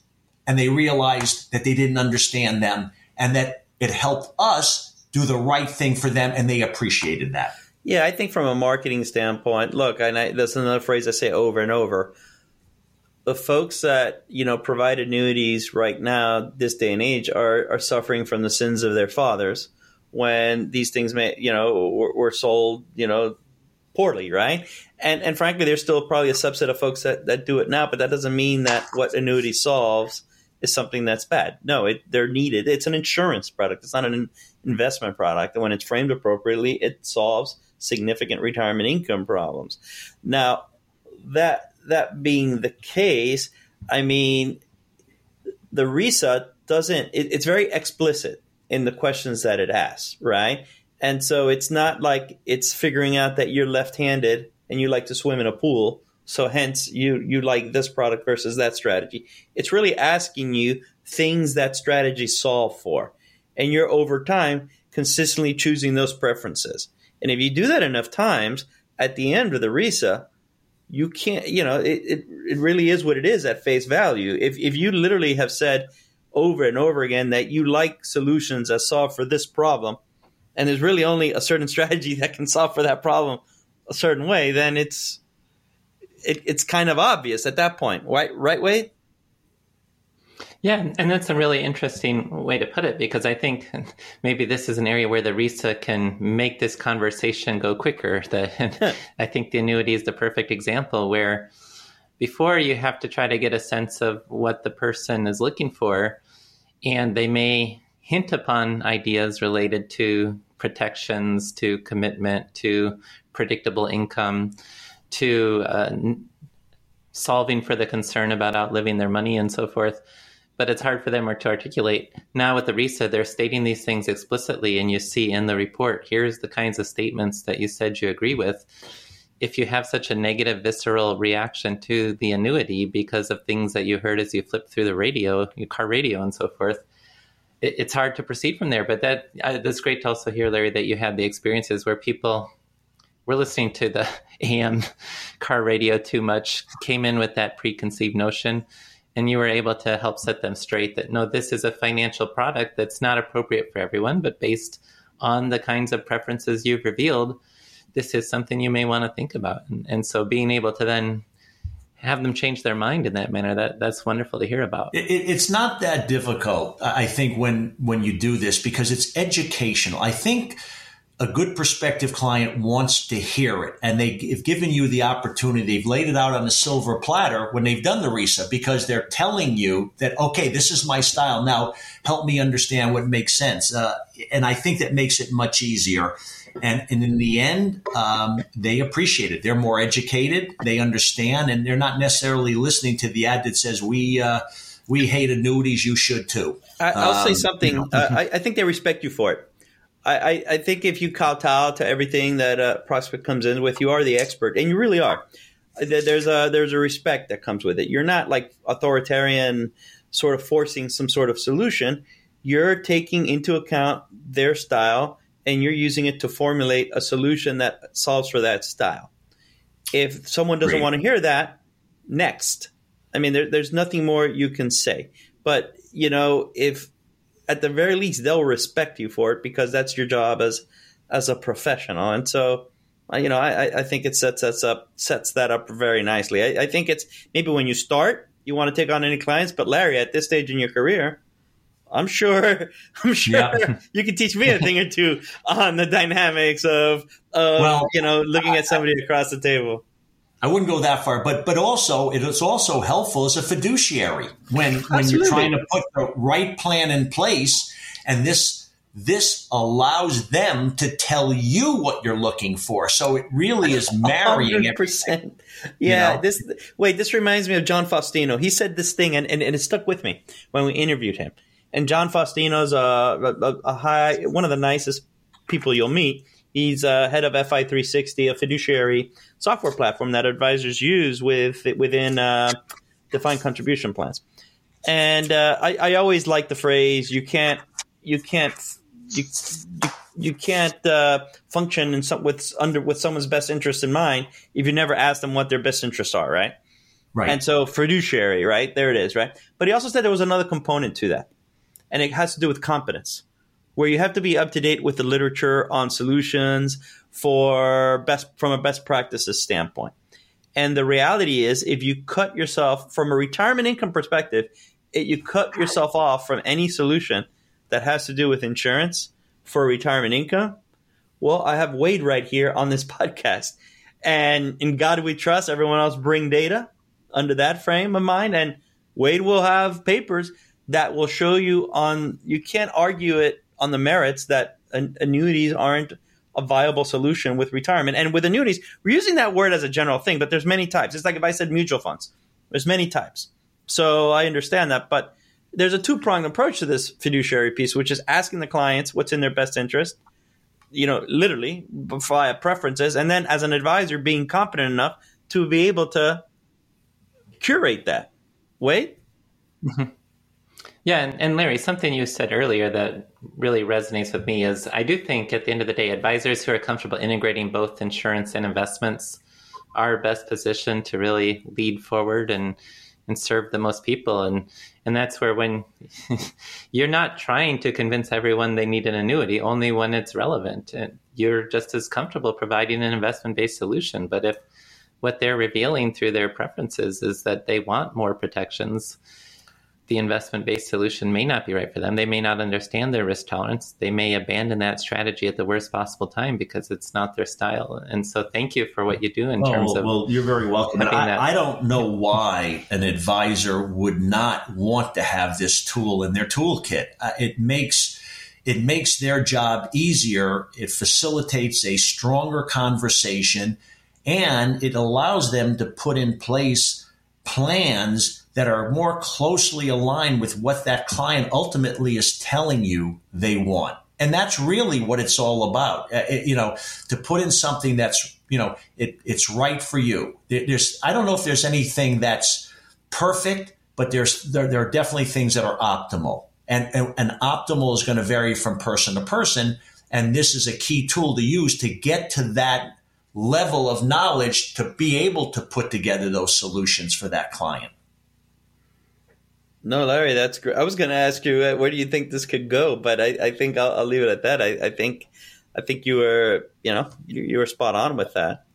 and they realized that they didn't understand them and that it helped us do the right thing for them and they appreciated that. Yeah, I think from a marketing standpoint, look, and I, that's another phrase I say over and over. The folks that you know provide annuities right now, this day and age, are are suffering from the sins of their fathers when these things may you know were, were sold you know poorly, right? And and frankly, there's still probably a subset of folks that, that do it now, but that doesn't mean that what annuity solves is something that's bad. No, it, they're needed. It's an insurance product. It's not an investment product. And when it's framed appropriately, it solves significant retirement income problems. Now, that that being the case, I mean, the RISA doesn't. It, it's very explicit in the questions that it asks, right? And so it's not like it's figuring out that you're left-handed and you like to swim in a pool. So hence you you like this product versus that strategy. It's really asking you things that strategy solve for. And you're over time consistently choosing those preferences. And if you do that enough times, at the end of the RISA, you can't, you know, it, it, it really is what it is at face value. If, if you literally have said over and over again that you like solutions that solve for this problem, and there's really only a certain strategy that can solve for that problem a certain way, then it's it, it's kind of obvious at that point, right? Right, Wade? Yeah, and that's a really interesting way to put it because I think maybe this is an area where the RISA can make this conversation go quicker. The, I think the annuity is the perfect example where before you have to try to get a sense of what the person is looking for, and they may hint upon ideas related to protections, to commitment, to predictable income, to uh, solving for the concern about outliving their money and so forth. But it's hard for them to articulate. Now with the RISA, they're stating these things explicitly, and you see in the report, here's the kinds of statements that you said you agree with. If you have such a negative, visceral reaction to the annuity because of things that you heard as you flipped through the radio, your car radio, and so forth, it, it's hard to proceed from there. But that that's great to also hear, Larry, that you had the experiences where people were listening to the AM car radio too much, came in with that preconceived notion, and you were able to help set them straight that no, this is a financial product that's not appropriate for everyone, but based on the kinds of preferences you've revealed, this is something you may want to think about. And, and so being able to then have them change their mind in that manner that that's wonderful to hear about it, it's not that difficult i think when when you do this because it's educational i think a good prospective client wants to hear it. And they've given you the opportunity they've laid it out on a silver platter when they've done the risa because they're telling you that okay this is my style. Now help me understand what makes sense. Uh, and i think that makes it much easier. And, and in the end um, they appreciate it. They're more educated. They understand. And they're not necessarily listening to the ad that says we uh, we hate annuities. You should too. I, will um, say something. you know. uh, I, I think they respect you for it I, I think if you kowtow to everything that a prospect comes in with, you are the expert, and you really are. There's a there's a respect that comes with it. You're not like authoritarian, sort of forcing some sort of solution. You're taking into account their style, and you're using it to formulate a solution that solves for that style. If someone doesn't Great. want to hear that, next. I mean, there, there's nothing more you can say. But you know, if at the very least they'll respect you for it because that's your job as as a professional. And so, uh, you know, I, I think it sets us up sets that up very nicely. I, I think it's maybe when you start, you want to take on any clients, but Larry, at this stage in your career, I'm sure I'm sure yeah. you can teach me a thing or two on the dynamics of, of well, you know looking at somebody across the table. I wouldn't go that far, but but also it is also helpful as a fiduciary when Absolutely. when you're trying to put the right plan in place, and this this allows them to tell you what you're looking for. So it really is marrying 100%. Yeah, you know? this Wade, this reminds me of John Faustino. He said this thing, and, and, and it stuck with me when we interviewed him. And John Faustino's a, a, a high, one of the nicest people you'll meet. He's uh, head of FI360, a fiduciary software platform that advisors use with within uh, defined contribution plans. And uh, I, I, always like the phrase "you can't, you can't, you, you, you can't uh, function in some, with under with someone's best interest in mind if you never ask them what their best interests are." Right. Right. And so fiduciary, right there it is, right. But he also said there was another component to that, and it has to do with competence where you have to be up to date with the literature on solutions for best from a best practices standpoint. And the reality is, if you cut yourself from a retirement income perspective, it, you cut yourself off from any solution that has to do with insurance for retirement income. Well, I have Wade right here on this podcast. And in God we trust, everyone else bring data under that frame of mind. And Wade will have papers that will show you on, you can't argue it on the merits that an, annuities aren't a viable solution with retirement. And with annuities, we're using that word as a general thing, but there's many types. It's like if I said mutual funds, there's many types. So I understand that, but there's a two pronged approach to this fiduciary piece, which is asking the clients what's in their best interest, you know, literally via preferences, and then as an advisor, being competent enough to be able to curate that. Wade. Yeah, and, and, Larry, something you said earlier that really resonates with me is I do think at the end of the day, advisors who are comfortable integrating both insurance and investments are best positioned to really lead forward and and serve the most people. And and that's where when you're not trying to convince everyone they need an annuity only when it's relevant. And you're just as comfortable providing an investment based solution. But if what they're revealing through their preferences is that they want more protections the investment based solution may not be right for them. They may not understand their risk tolerance. They may abandon that strategy at the worst possible time because it's not their style. And so, thank you for what you do in oh, terms of. Well, you're very welcome. And I, I, don't know why an advisor would not want to have this tool in their toolkit. Uh, it makes it makes their job easier. It facilitates a stronger conversation, and it allows them to put in place plans that are more closely aligned with what that client ultimately is telling you they want. And that's really what it's all about. Uh, it, you know, to put in something that's, you know, it, it's right for you. There's, I don't know if there's anything that's perfect, but there's, there, there are definitely things that are optimal. And, and, and optimal is going to vary from person to person. And this is a key tool to use to get to that level of knowledge to be able to put together those solutions for that client. No, Larry, that's great. I was going to ask you uh, where do you think this could go, but I, I think I'll, I'll, leave it at that. I, I, think, I think you were, you know, you, you, were spot on with that.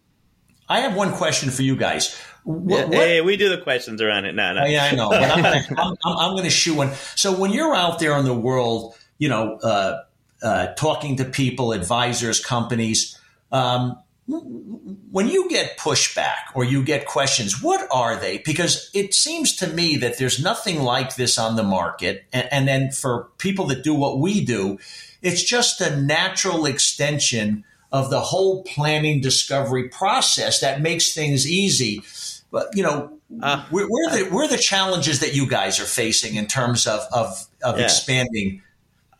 I have one question for you guys. What, yeah, hey, we do the questions around it now. No. Yeah, I know, but I'm going to, I'm, I'm going to shoe one. So when you're out there in the world, you know, uh, uh, talking to people, advisors, companies, um, when you get pushback or you get questions, what are they? Because it seems to me that there's nothing like this on the market. And, and, then for people that do what we do, it's just a natural extension of the whole planning discovery process that makes things easy. But, you know, uh, where, where, the, where the challenges that you guys are facing in terms of, of, of yeah. expanding?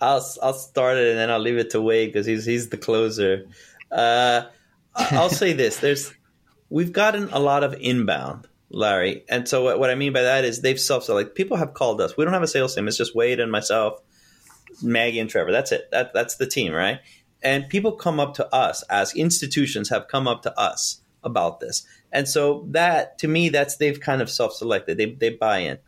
I'll, I'll start it and then I'll leave it to Wade because he's, he's the closer. Uh, I'll say this: there's we've gotten a lot of inbound, Larry, and so what, what I mean by that is they've self like people have called us. We don't have a sales team; it's just Wade and myself, Maggie and Trevor. That's it. That that's the team, right? And people come up to us as institutions have come up to us about this, and so that to me, that's they've kind of self selected. They they buy in,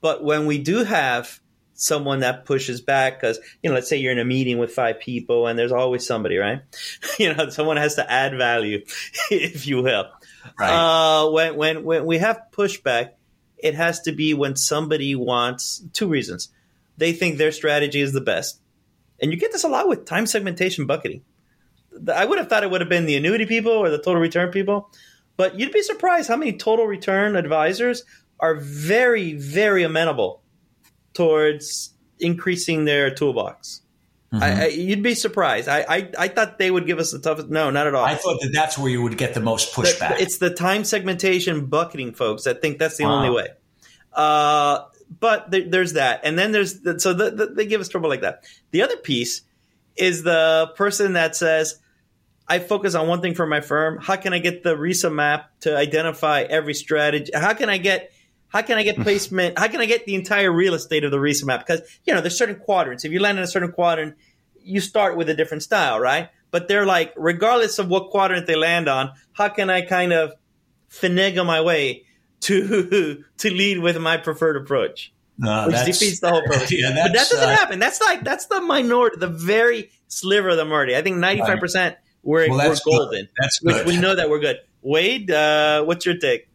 but when we do have someone that pushes back because you know let's say you're in a meeting with five people and there's always somebody right? You know someone has to add value if you will. Right. uh, when, when when we have pushback it has to be when somebody wants two reasons. They think their strategy is the best. And you get this a lot with time segmentation bucketing. I would have thought it would have been the annuity people or the total return people but you'd be surprised how many total return advisors are very very amenable towards increasing their toolbox. Mm-hmm. I, I, you'd be surprised. I, I, I thought they would give us the toughest. No, not at all. I thought that that's where you would get the most pushback. The, it's the time segmentation bucketing folks that think that's the wow. only way. Uh, but there, there's that, and then there's the, so the, the, they give us trouble like that. The other piece is the person that says, "I focus on one thing for my firm. How can I get the RISA map to identify every strategy? How can I get how can I get placement? How can I get the entire real estate of the RISA map? Because, you know, there's certain quadrants. If you land in a certain quadrant, you start with a different style, right? But they're like, regardless of what quadrant they land on, how can I kind of finagle my way to to lead with my preferred approach? which defeats the whole purpose. Yeah, but that doesn't uh, happen. That's like that's the minority, the very sliver of the minority. I think ninety five percent we're, well, we're golden. Good. That's good. Which we know that we're good. Wade, uh, what's your take?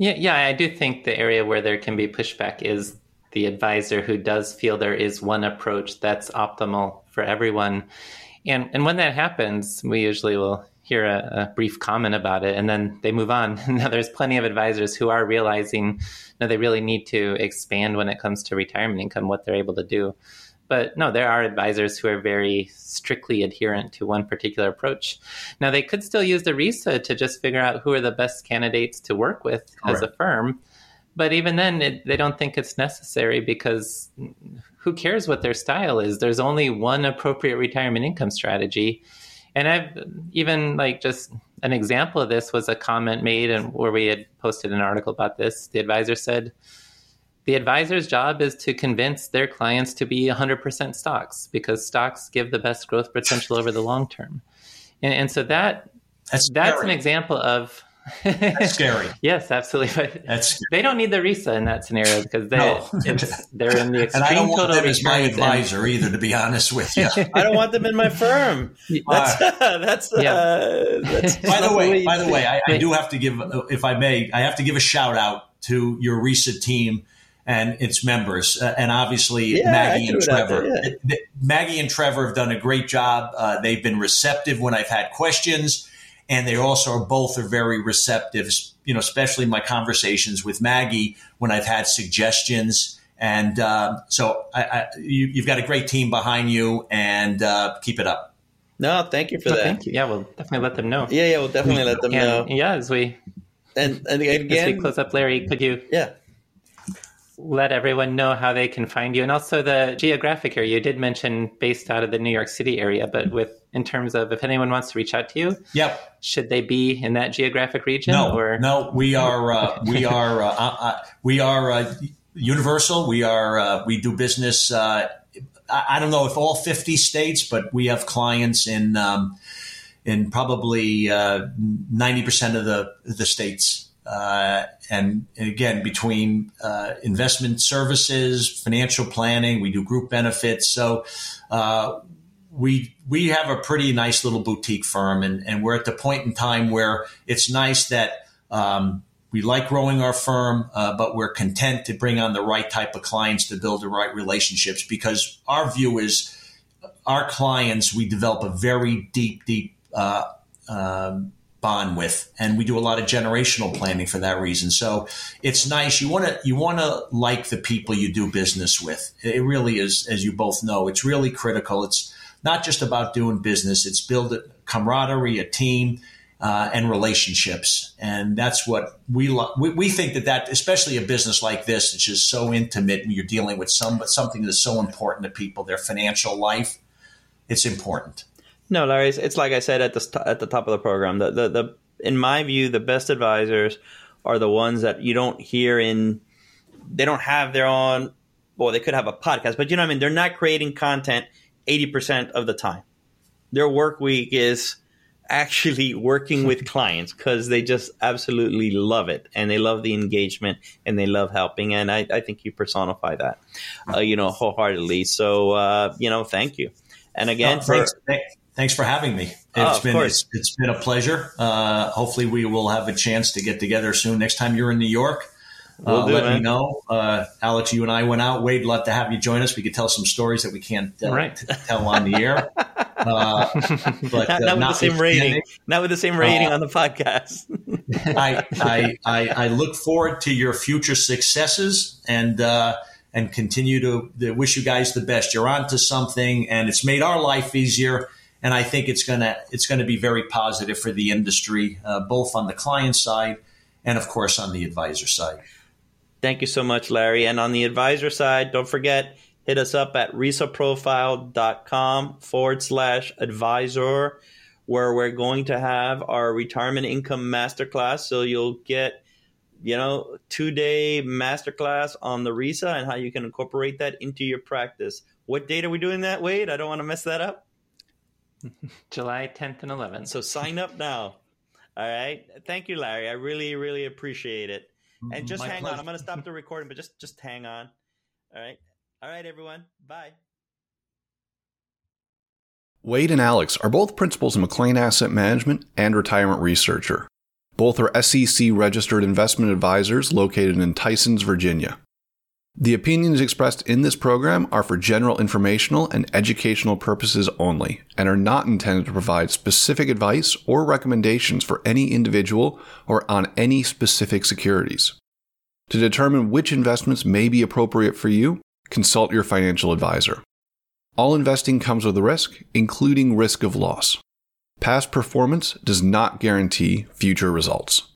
Yeah, yeah, I do think the area where there can be pushback is the advisor who does feel there is one approach that's optimal for everyone. And and when that happens, we usually will hear a, a brief comment about it and then they move on. now there's plenty of advisors who are realizing you no, they really need to expand when it comes to retirement income, what they're able to do. But no, there are advisors who are very strictly adherent to one particular approach. Now, they could still use the RISA to just figure out who are the best candidates to work with as a firm. But even then, it, they don't think it's necessary because who cares what their style is? There's only one appropriate retirement income strategy. And I've even like just an example of this was a comment made and where we had posted an article about this. The advisor said, the advisor's job is to convince their clients to be 100% stocks because stocks give the best growth potential over the long term. And, and so that that's, that's an example of that's scary. yes, absolutely. But that's scary. they don't need the RISA in that scenario because they no. they're in the extreme and I don't want them as my advisor and, either. To be honest with you, I don't want them in my firm. That's uh, that's, yeah. uh, that's by the way. By the way, I, I do have to give, if I may, I have to give a shout out to your RISA team and its members, uh, and obviously yeah, Maggie and Trevor. There, yeah. Maggie and Trevor have done a great job. Uh, they've been receptive when I've had questions, and they also are both are very receptive. You know, especially my conversations with Maggie when I've had suggestions. And uh, so I, I, you, have got a great team behind you, and uh, keep it up. No, thank you for that. Thank you. Yeah, we'll definitely let them know. Yeah, yeah, we'll definitely let them and, know. Yeah, as we and and again, as we close up, Larry, could you? Yeah let everyone know how they can find you. And also the geographic area. You did mention based out of the new york city area but with in terms of if anyone wants to reach out to you yep. should they be in that geographic region no or? no we are uh, we are uh, uh, uh, we are uh, universal. We are uh, we do business I, I, don't know if all 50 states but we have clients in um, in probably 90% of the the states uh, and, again, between uh, investment services, financial planning, we do group benefits. So uh, we we have a pretty nice little boutique firm, and, and we're at the point in time where it's nice that um, we like growing our firm, uh, but we're content to bring on the right type of clients to build the right relationships because our view is our clients, we develop a very deep, deep uh, um, bond with and we do a lot of generational planning for that reason. So it's nice. You want to you want to like the people you do business with. It really is as you both know it's really critical. It's not just about doing business. It's build a camaraderie a team uh, and relationships. And that's what we, lo- we we think that that especially a business like this it's just so intimate when you're dealing with some something that's so important to people their financial life it's important no, Larry, it's, it's like I said at the at the top of the program. The, the the in my view, the best advisors are the ones that you don't hear in. They don't have their own. Well, they could have a podcast, but you know what I mean. They're not creating content eighty percent of the time. Their work week is actually working with clients because they just absolutely love it and they love the engagement and they love helping. And I, I think you personify that, uh, you know, wholeheartedly. So, uh, you know, thank you. And again, oh, thanks, for, Thanks for having me. It's oh, been it's, it's been a pleasure. Uh, hopefully, we will have a chance to get together soon. Next time you're in New York, uh, do, let man. me know. Uh, Alex, you and I went out. Wade, love to have you join us. We could tell some stories that we can't uh, right. t- tell on the air. Uh, but not, not with the same rating. Not with the same rating on the podcast. I, I, I, I, look forward to your future successes and and continue to, to wish you guys the best. You're on to something, and it's made our life easier and I think it's gonna it's gonna be very positive for the industry, uh, both on the client side and of course on the advisor side. Thank you so much, Larry. And on the advisor side, don't forget hit us up at risaprofile.com forward slash advisor, where we're going to have our retirement income masterclass. So you'll get you know, two day masterclass on the RISA and how you can incorporate that into your practice. What date are we doing that, Wade? I don't want to mess that up. July 10th and 11th. So sign up now. All right. Thank you, Larry. I really, really appreciate it. And just My hang pleasure. on. I'm going to stop the recording, but just just hang on. All right. All right, everyone. Bye. Wade and Alex are both principals in McLean Asset Management and Retirement Researcher. Both are SEC registered investment advisors located in Tysons, Virginia. The opinions expressed in this program are for general informational and educational purposes only and are not intended to provide specific advice or recommendations for any individual or on any specific securities. To determine which investments may be appropriate for you, consult your financial advisor. All investing comes with a risk, including risk of loss. Past performance does not guarantee future results.